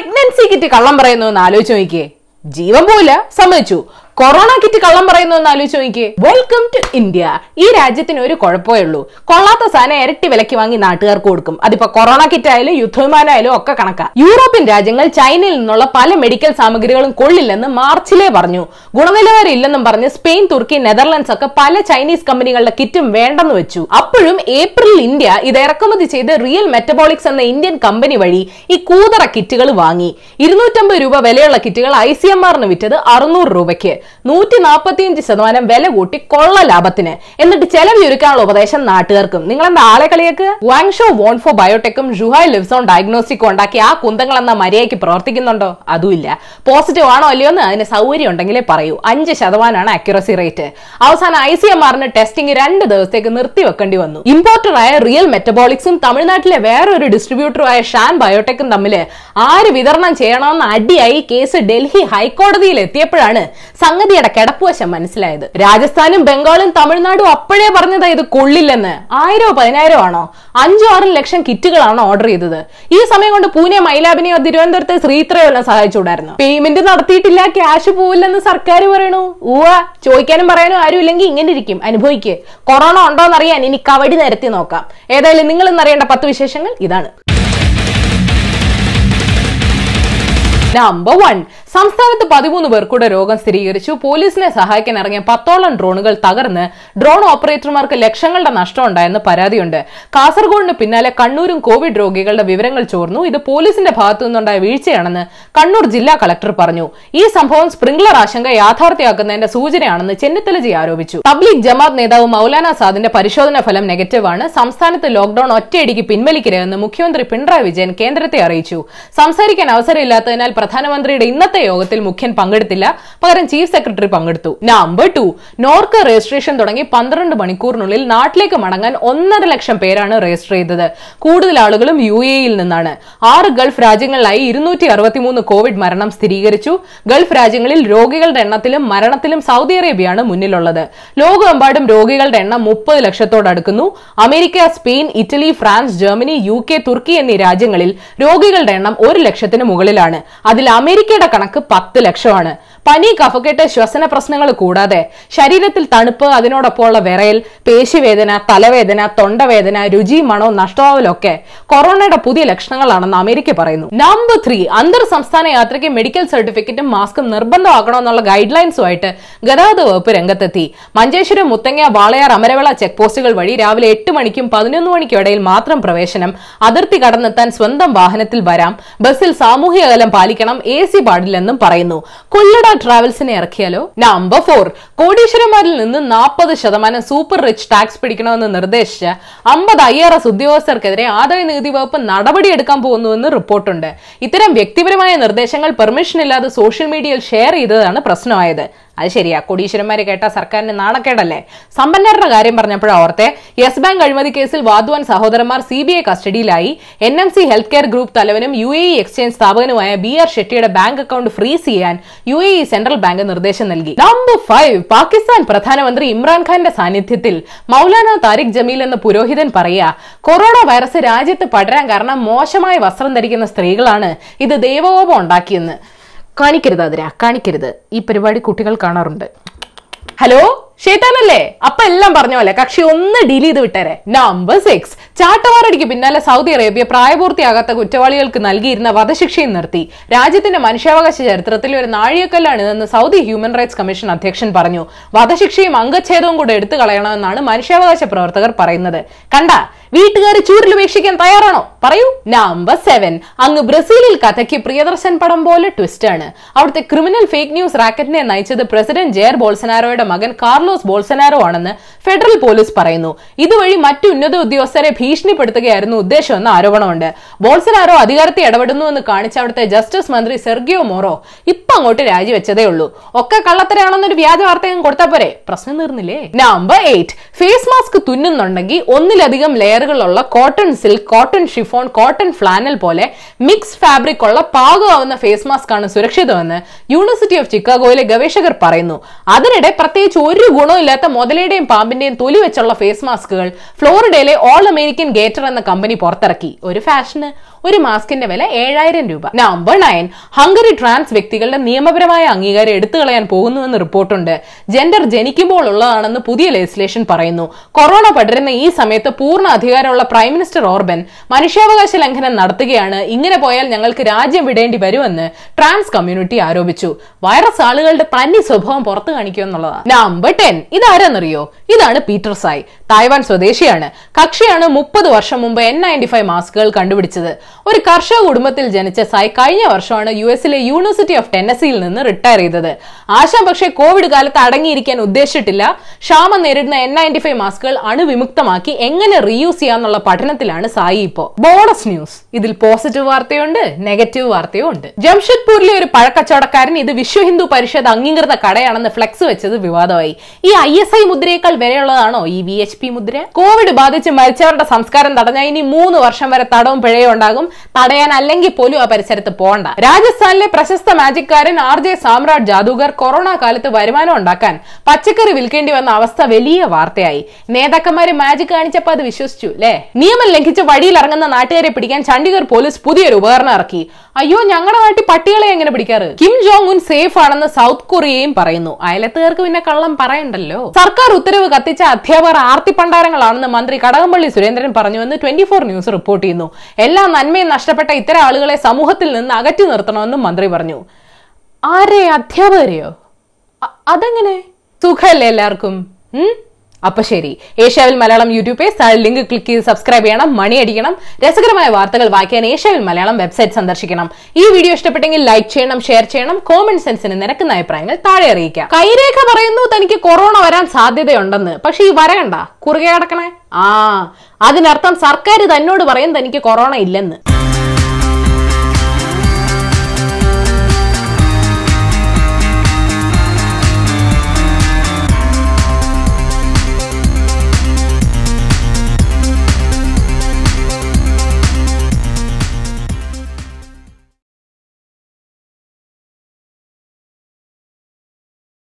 Pregnancy kit കള്ളം പറയുന്നു എന്ന് ആലോചിച്ച് നോക്കിയേ. ജീവൻ പോയില്ല. സമ്മതിച്ചു. കൊറോണ കിറ്റ് കള്ളം പറയുന്നു എന്ന് ആലോചിച്ച് നോക്കിയേ. വെൽക്കം ടു ഇന്ത്യ ഈ രാജ്യത്തിന് ഒരു കുഴപ്പമേ ഉള്ളൂ. കൊള്ളാത്ത സാധനം ഇരട്ടി വിലക്ക് വാങ്ങി നാട്ടുകാർക്ക് കൊടുക്കും. അതിപ്പോ കൊറോണ കിറ്റ് ആയാലും യുദ്ധവിമാനമായാലും ഒക്കെ കണക്കാ. യൂറോപ്യൻ രാജ്യങ്ങൾ ചൈനയിൽ നിന്നുള്ള പല മെഡിക്കൽ സാമഗ്രികളും കൊള്ളില്ലെന്ന് മാർച്ചിലേ പറഞ്ഞു. ഗുണനിലവാരം ഇല്ലെന്നും പറഞ്ഞ് സ്പെയിൻ തുർക്കി നെതർലൻഡ്സ് ഒക്കെ പല ചൈനീസ് കമ്പനികളുടെ കിറ്റും വേണ്ടെന്ന് വെച്ചു. അപ്പോഴും ഏപ്രിലിൽ ഇന്ത്യ ഇത് ഇറക്കുമതി ചെയ്ത് റിയൽ മെറ്റബോളിക്സ് എന്ന ഇന്ത്യൻ കമ്പനി വഴി ഈ കൂതറ കിറ്റുകൾ വാങ്ങി. ഇരുന്നൂറ്റമ്പത് രൂപ വിലയുള്ള കിറ്റുകൾ ഐ സി എം ആറിന് വിറ്റത് അറുന്നൂറ് രൂപയ്ക്ക്. നൂറ്റി നാൽപ്പത്തിയഞ്ച് ശതമാനം വില കൂട്ടി കൊള്ള ലാഭത്തിന്. എന്നിട്ട് ചെലവ് ചുരുക്കാനുള്ള ഉപദേശം നാട്ടുകാർക്കും. നിങ്ങൾ എന്താ ആളെ കളിയേക്ക്? വാങ്ഷോ വോൺഫോ ബയോടെക്കും ജുഹായ് ലിവ്സോൺ ഡയഗ്നോസ്റ്റിക്കും ഉണ്ടാക്കി ആ കുന്തങ്ങൾ എന്ന മര്യാദയ്ക്ക് പ്രവർത്തിക്കുന്നുണ്ടോ? അതുമില്ല. പോസിറ്റീവ് ആണോ അല്ലയോ എന്ന് അതിന് സൗകര്യം ഉണ്ടെങ്കിലേ പറയൂ. അഞ്ച് ശതമാനമാണ് അക്യുറസി റേറ്റ് അവസാനം ഐ സി എം ആറിന് ടെസ്റ്റിംഗ് രണ്ട് ദിവസത്തേക്ക് നിർത്തിവെക്കേണ്ടി വന്നു. ഇമ്പോർട്ടറായ റിയൽ മെറ്റബോളിക്സും തമിഴ്നാട്ടിലെ വേറൊരു ഡിസ്ട്രിബ്യൂട്ടറുമായ ഷാൻ ബയോടെക്കും തമ്മിൽ ആര് വിതരണം ചെയ്യണമെന്ന് അടിയായി കേസ് ഡൽഹി ഹൈക്കോടതിയിൽ എത്തിയപ്പോഴാണ് സംഗതിയുടെ കിടപ്പുവശം മനസ്സിലായത്. രാജസ്ഥാനും ബംഗാളും തമിഴ്നാടും അപ്പോഴേ പറഞ്ഞതാ ഇത് കൊള്ളില്ലെന്ന്. ആയിരോ പതിനായിരോ ആണോ? അഞ്ചോ ആറ് ലക്ഷം കിറ്റുകളാണോ ഓർഡർ ചെയ്തത്? ഈ സമയം കൊണ്ട് പൂനെ മൈലാബിനെയോ തിരുവനന്തപുരത്തെ ശ്രീത്രയോ എല്ലാം സഹായിച്ചുകൂടായിരുന്നു. പേയ്മെന്റ് നടത്തിയിട്ടില്ല ക്യാഷ് പോവില്ലെന്ന് സർക്കാർ പറയണു. ഊവ ചോദിക്കാനും പറയാനും ആരും ഇല്ലെങ്കിൽ ഇങ്ങനെ ഇരിക്കും. അനുഭവിക്ക്. കൊറോണ ഉണ്ടോന്ന് അറിയാൻ ഇനി കവടി നിരത്തി നോക്കാം. ഏതായാലും നിങ്ങൾ ഇന്നറിയേണ്ട പത്ത് വിശേഷങ്ങൾ ഇതാണ്. നമ്പർ വൺ സംസ്ഥാനത്ത് പതിമൂന്ന് പേർക്കൂടെ രോഗം സ്ഥിരീകരിച്ചു. പോലീസിനെ സഹായിക്കാൻ ഇറങ്ങിയ പത്തോളം ഡ്രോണുകൾ തകർന്ന് ഡ്രോൺ ഓപ്പറേറ്റർമാർക്ക് ലക്ഷങ്ങളുടെ നഷ്ടം ഉണ്ടായെന്ന് പരാതിയുണ്ട്. കാസർഗോഡിന് പിന്നാലെ കണ്ണൂരും കോവിഡ് രോഗികളുടെ വിവരങ്ങൾ ചോർന്നു. ഇത് പോലീസിന്റെ ഭാഗത്തു നിന്നുണ്ടായ വീഴ്ചയാണെന്ന് കണ്ണൂർ ജില്ലാ കളക്ടർ പറഞ്ഞു. ഈ സംഭവം സ്പ്രിംഗ്ലർ ആശങ്ക യാഥാർത്ഥ്യമാക്കുന്നതിന്റെ സൂചനയാണെന്ന് ചെന്നിത്തലജി ആരോപിച്ചു. തബ്ലീഗ് ജമാത്ത് നേതാവ് മൗലാന സാദിന്റെ പരിശോധനാ ഫലം നെഗറ്റീവാണ്. സംസ്ഥാനത്ത് ലോക്ഡൌൺ ഒറ്റയടിക്ക് പിൻവലിക്കരുതെന്ന് മുഖ്യമന്ത്രി പിണറായി വിജയൻ കേന്ദ്രത്തെ അറിയിച്ചു. സംസാരിക്കാൻ അവസരമില്ലാത്തതിനാൽ പ്രധാനമന്ത്രിയുടെ ഇന്നത്തെ യോഗത്തിൽ മുഖ്യൻ പങ്കെടുത്തില്ല. പകരം ചീഫ് സെക്രട്ടറി പങ്കെടുത്തു. നമ്പർ ടു നോർക്ക രജിസ്ട്രേഷൻ തുടങ്ങി പന്ത്രണ്ട് മണിക്കൂറിനുള്ളിൽ നാട്ടിലേക്ക് മടങ്ങാൻ ഒന്നര ലക്ഷം പേരാണ് രജിസ്റ്റർ ചെയ്തത്. കൂടുതൽ ആളുകളും യു എയിൽ നിന്നാണ്. ആറ് ഗൾഫ് രാജ്യങ്ങളിലായി ഇരുന്നൂറ്റി അറുപത്തിമൂന്ന് കോവിഡ് മരണം സ്ഥിരീകരിച്ചു. ഗൾഫ് രാജ്യങ്ങളിൽ രോഗികളുടെ എണ്ണത്തിലും മരണത്തിലും സൗദി അറേബ്യയാണ് മുന്നിലുള്ളത്. ലോകമെമ്പാടും രോഗികളുടെ എണ്ണം മുപ്പത് ലക്ഷത്തോടടുക്കുന്നു America Spain Italy France Germany U K തുർക്കി എന്നീ രാജ്യങ്ങളിൽ രോഗികളുടെ എണ്ണം ഒരു ലക്ഷത്തിന് മുകളിലാണ്. അതിൽ അമേരിക്കയുടെ കണക്ക് പത്ത് ലക്ഷമാണ്. പനി കഫക്കെട്ട് ശ്വസന പ്രശ്നങ്ങൾ കൂടാതെ ശരീരത്തിൽ തണുപ്പ് അതിനോടൊപ്പമുള്ള വിറയൽ പേശിവേദന തലവേദന തൊണ്ടവേദന രുചി മണോ നഷ്ടമാവലൊക്കെ കൊറോണയുടെ പുതിയ ലക്ഷണങ്ങളാണെന്ന് അമേരിക്ക പറയുന്നു. നമ്പർ ത്രീ അന്തർ സംസ്ഥാന യാത്രയ്ക്ക് മെഡിക്കൽ സർട്ടിഫിക്കറ്റും മാസ്കും നിർബന്ധമാക്കണമെന്നുള്ള ഗൈഡ് ലൈൻസുമായിട്ട് ഗതാഗത വകുപ്പ് രംഗത്തെത്തി. മഞ്ചേശ്വരം മുത്തങ്ങ വാളയാർ അമരവിള ചെക്ക് പോസ്റ്റുകൾ വഴി രാവിലെ എട്ട് മണിക്കും പതിനൊന്ന് മണിക്കും ഇടയിൽ മാത്രം പ്രവേശനം അതിർത്തി കടന്നെത്താൻ സ്വന്തം വാഹനത്തിൽ വരാം ബസ്സിൽ സാമൂഹിക അകലം പാലിക്കണം എ സി പാടില്ലെന്നും പറയുന്നു. കൊല്ലട ട്രാവൽസിനെ ഇറക്കിയാലോ? നമ്പർ ഫോർ കോടീശ്വരന്മാരിൽ നിന്ന് നാൽപ്പത് ശതമാനം സൂപ്പർ റിച്ച് ടാക്സ് പിടിക്കണമെന്ന് നിർദ്ദേശിച്ച അമ്പത് ഐ ആർ എസ് ഉദ്യോഗസ്ഥർക്കെതിരെ ആദായ നികുതി വകുപ്പ് നടപടിയെടുക്കാൻ പോകുന്നുവെന്ന് റിപ്പോർട്ടുണ്ട്. ഇത്തരം വ്യക്തിപരമായ നിർദ്ദേശങ്ങൾ പെർമിഷൻ ഇല്ലാതെ സോഷ്യൽ മീഡിയയിൽ ഷെയർ ചെയ്തതാണ് പ്രശ്നമായത്. അത് ശരിയാ. കോടീശ്വരന്മാരെ കേട്ട സർക്കാരിന് നാണക്കേടല്ലേ? സമ്പന്നരുടെ കാര്യം പറഞ്ഞപ്പോഴാണ് ഓർത്തെ. യെസ് ബാങ്ക് അഴിമതി കേസിൽ വാദ്വാൻ സഹോദരന്മാർ C B I കസ്റ്റഡിയിലായി. N M C health care group തലവനും U A E exchange സ്ഥാപകനുമായ ബി ആർ ഷെട്ടിയുടെ ബാങ്ക് അക്കൌണ്ട് ഫ്രീസ് ചെയ്യാൻ U A E central bank നിർദ്ദേശം നൽകി. നമ്പർ ഫൈവ് പാകിസ്ഥാൻ പ്രധാനമന്ത്രി ഇമ്രാൻഖാന്റെ സാന്നിധ്യത്തിൽ മൗലാന താരിഖ് ജമീൽ എന്ന പുരോഹിതൻ പറയുക കൊറോണ വൈറസ് രാജ്യത്ത് പടരാൻ കാരണം മോശമായ വസ്ത്രം ധരിക്കുന്ന സ്ത്രീകളാണ് ഇത് ദൈവകോപം ഉണ്ടാക്കിയെന്ന്. കാണിക്കരുത് അതിനെ കാണിക്കരുത് ഈ പരിപാടി കുട്ടികൾ കാണാറുണ്ട്. ഹലോ? ഷേത്താനല്ലേ അപ്പൊ എല്ലാം പറഞ്ഞ പോലെ കക്ഷി ഒന്ന് ഡീൽ ചെയ്ത് വിട്ടേരെ. നമ്പർ സിക്സ് ചാട്ടവാറടിക്ക് പിന്നാലെ സൗദി അറേബ്യ പ്രായപൂർത്തിയാകാത്ത കുറ്റവാളികൾക്ക് നൽകിയിരുന്ന വധശിക്ഷയും നിർത്തി. രാജ്യത്തിന്റെ മനുഷ്യാവകാശ ചരിത്രത്തിൽ ഒരു നാഴികക്കല്ലാണ് ഇതെന്ന് സൗദി ഹ്യൂമൻ റൈറ്റ്സ് കമ്മീഷൻ അധ്യക്ഷൻ പറഞ്ഞു. വധശിക്ഷയും അംഗച്ഛേദവും കൂടെ എടുത്തു കളയണമെന്നാണ് മനുഷ്യാവകാശ പ്രവർത്തകർ പറയുന്നത്. കണ്ട വീട്ടുകാർ ചൂരിൽ ഉപേക്ഷിക്കാൻ തയ്യാറാണോ? പറയൂ. നമ്പർ സെവൻ അങ്ങ് ബ്രസീലിൽ കഥയ്ക്ക് പ്രിയദർശൻ പടം പോലെ ട്വിസ്റ്റ് ആണ്. അവിടുത്തെ ക്രിമിനൽ ഫേക്ക് ന്യൂസ് റാക്കറ്റിനെ നയിച്ചത് പ്രസിഡന്റ് ജെയർ ബോൾസനാരോയുടെ മകൻ കാർലോസ് ബോൾസനാരോ ആണെന്ന് ഫെഡറൽ പോലീസ് പറയുന്നു. ഇതുവഴി മറ്റു ഉന്നത ഉദ്യോഗസ്ഥരെ ഭീഷണിപ്പെടുത്തുകയായിരുന്നു ഉദ്ദേശമെന്ന് ആരോപണമുണ്ട്. ബോൾസനാരോ അധികാരത്തെ ഇടപെടുന്നു എന്ന് കാണിച്ച അവിടുത്തെ ജസ്റ്റിസ് മന്ത്രി സെർഗിയോ മോറോ ഇപ്പൊ അങ്ങോട്ട് രാജിവെച്ചതേ ഉള്ളൂ. ഒക്കെ കള്ളത്തരാണെന്നൊരു വ്യാജ വാർത്തയും കൊടുത്താൽ പോരെ? പ്രശ്നം തീർന്നില്ലേ? നമ്പർ എയ്റ്റ് ഫേസ് മാസ്ക് തുന്നുന്നുണ്ടെങ്കിൽ ഒന്നിലധികം ലെയറുകളുള്ള cotton silk cotton chiffon cotton flannel പോലെ മിക്സ് ഫാബ്രിക് ഉള്ള പാകമാവുന്ന ഫേസ് മാസ്ക് ആണ് സുരക്ഷിതമെന്ന് യൂണിവേഴ്സിറ്റി ഓഫ് ചിക്കാഗോയിലെ ഗവേഷകർ പറയുന്നു. അതിനിടെ പ്രത്യേകിച്ച് ഒരു ഗുണമില്ലാത്ത മുതലയുടെയും പാമ്പിന്റെയും തൊലി വെച്ചുള്ള ഫേസ് മാസ്കുകൾ ഫ്ലോറിഡയിലെ ഓൾ അമേരിക്കൻ ഗേറ്റർ എന്ന കമ്പനി പുറത്തിറക്കി. ഒരു ഫാഷന് ഒരു മാസ്കിന്റെ വില ഏഴായിരം രൂപ. നമ്പർ നയൻ ഹംഗറി ട്രാൻസ് വ്യക്തികളുടെ നിയമപരമായ അംഗീകാരം എടുത്തു കളയാൻ പോകുന്നുവെന്ന് റിപ്പോർട്ടുണ്ട്. ജെൻഡർ ജനിക്കുമ്പോൾ ഉള്ളതാണെന്ന് പുതിയ ലെജിസ്ലേഷൻ പറയുന്നു. കൊറോണ പടരുന്ന ഈ സമയത്ത് പൂർണ അധികാരമുള്ള പ്രൈം മിനിസ്റ്റർ ഓർബൻ മനുഷ്യാവകാശ ലംഘനം നടത്തുകയാണ്. ഇങ്ങനെ പോയാൽ ഞങ്ങൾക്ക് രാജ്യം വിടേണ്ടി വരുമെന്ന് ട്രാൻസ് കമ്മ്യൂണിറ്റി ആരോപിച്ചു. വൈറസ് ആളുകളുടെ തനി സ്വഭാവം പുറത്തു കാണിക്കുക എന്നുള്ളതാണ്. നമ്പർ ടെൻ ഇതാരെന്നറിയോ? ഇതാണ് പീറ്റർ സായ്. തായ്വാൻ സ്വദേശിയാണ്. കക്ഷിയാണ് മുപ്പത് വർഷം മുമ്പ് എൻ നയന്റി ഫൈവ് മാസ്കുകൾ കണ്ടുപിടിച്ചത്. ഒരു കർഷക കുടുംബത്തിൽ ജനിച്ച സായ് കഴിഞ്ഞ വർഷമാണ് യു എസിലെ യൂണിവേഴ്സിറ്റി ഓഫ് ടെന്നസിയിൽ നിന്ന് റിട്ടയർ ചെയ്തത്. ആശാം പക്ഷേ കോവിഡ് കാലത്ത് അടങ്ങിയിരിക്കാൻ ഉദ്ദേശിച്ചിട്ടില്ല. ക്ഷാമം നേരിടുന്ന എൻ നയന്റി ഫൈവ് മാസ്കുകൾ അണുവിമുക്തമാക്കി എങ്ങനെ റീയൂസ് ചെയ്യാന്നുള്ള പഠനത്തിലാണ് സായി ഇപ്പോ ബോണസ് ന്യൂസ് ഇതിൽ പോസിറ്റീവ് വാർത്തയുണ്ട് നെഗറ്റീവ് വാർത്തയും ഉണ്ട് ജംഷഡ്പൂരിലെ ഒരു പഴക്കച്ചവടക്കാരൻ ഇത് വിശ്വ ഹിന്ദു പരിഷത്ത് അംഗീകൃത കടയാണെന്ന് ഫ്ലെക്സ് വെച്ചത് വിവാദമായി. ഈ ഐ എസ് ഐ മുദ്രയേക്കാൾ വിലയുള്ളതാണോ ഈ വി എച്ച് പി മുദ്ര? കോവിഡ് ബാധിച്ച് മരിച്ചവരുടെ സംസ്കാരം തടഞ്ഞാൽ ഇനി മൂന്ന് വർഷം വരെ തടവും പിഴയും ഉണ്ടാകും. തടയാൻ അല്ലെങ്കിൽ പോലും ആ പരിസരത്ത് പോകണ്ട രാജസ്ഥാനിലെ പ്രശസ്ത മാജിക്കാരൻ R J Samrat Jadugar corona കാലത്ത് വരുമാനം ഉണ്ടാക്കാൻ പച്ചക്കറി വിൽക്കേണ്ടി വന്ന അവസ്ഥ വലിയ വാർത്തയായി. നേതാക്കന്മാര് മാജിക് കാണിച്ചപ്പോ അത് വിശ്വസിച്ചു അല്ലേ നിയമം ലംഘിച്ച് വഴിയിൽ ഇറങ്ങുന്ന നാട്ടുകാരെ പിടിക്കാൻ ചണ്ഡീഗഡ് പോലീസ് പുതിയൊരു ഉപകരണം ഇറക്കി. അയ്യോ ഞങ്ങളുടെ നാട്ടിൽ പട്ടികളെ എങ്ങനെ പിടിക്കാറ്? കിം ജോങ് ഉൻ സേഫ് ആണെന്ന് സൗത്ത് കൊറിയയും പറയുന്നു. അയലത്തുകാർക്ക് പിന്നെ കള്ളം പറയണ്ടല്ലോ? സർക്കാർ ഉത്തരവ് കത്തിച്ച അധ്യാപകർ ആർത്തി പണ്ടാരങ്ങളാണെന്ന് മന്ത്രി കടകംപള്ളി സുരേന്ദ്രൻ പറഞ്ഞുവെന്ന് ട്വന്റി ഫോർ ന്യൂസ് റിപ്പോർട്ട് ചെയ്യുന്നു. എല്ലാ നന്മയും നഷ്ടപ്പെട്ട ഇത്തരം ആളുകളെ സമൂഹത്തിൽ നിന്ന് അകറ്റി നിർത്തണമെന്നും മന്ത്രി പറഞ്ഞു. ആരെ അധ്യാപകരെയോ? അതെങ്ങനെ? സുഖല്ലേ എല്ലാവർക്കും? അപ്പൊ ശരി. ഏഷ്യാവിൽ മലയാളം യൂട്യൂബ് പേജ് താഴെ ലിങ്ക് ക്ലിക്ക് ചെയ്ത് സബ്സ്ക്രൈബ് ചെയ്യണം മണി അടിക്കണം രസകരമായ വാർത്തകൾ വായിക്കാൻ ഏഷ്യാവിൽ മലയാളം വെബ്സൈറ്റ് സന്ദർശിക്കണം. ഈ വീഡിയോ ഇഷ്ടപ്പെട്ടെങ്കിൽ ലൈക്ക് ചെയ്യണം ഷെയർ ചെയ്യണം കോമൺ സെൻസിന് നിരക്കുന്ന അഭിപ്രായങ്ങൾ താഴെ അറിയിക്കാം. കൈരേഖ പറയുന്നു തനിക്ക് കൊറോണ വരാൻ സാധ്യതയുണ്ടെന്ന്. പക്ഷെ ഈ വരകണ്ട കുറുകെ കിടക്കണേ ആ അതിനർത്ഥം സർക്കാർ തന്നോട് പറയും തനിക്ക് കൊറോണ ഇല്ലെന്ന്.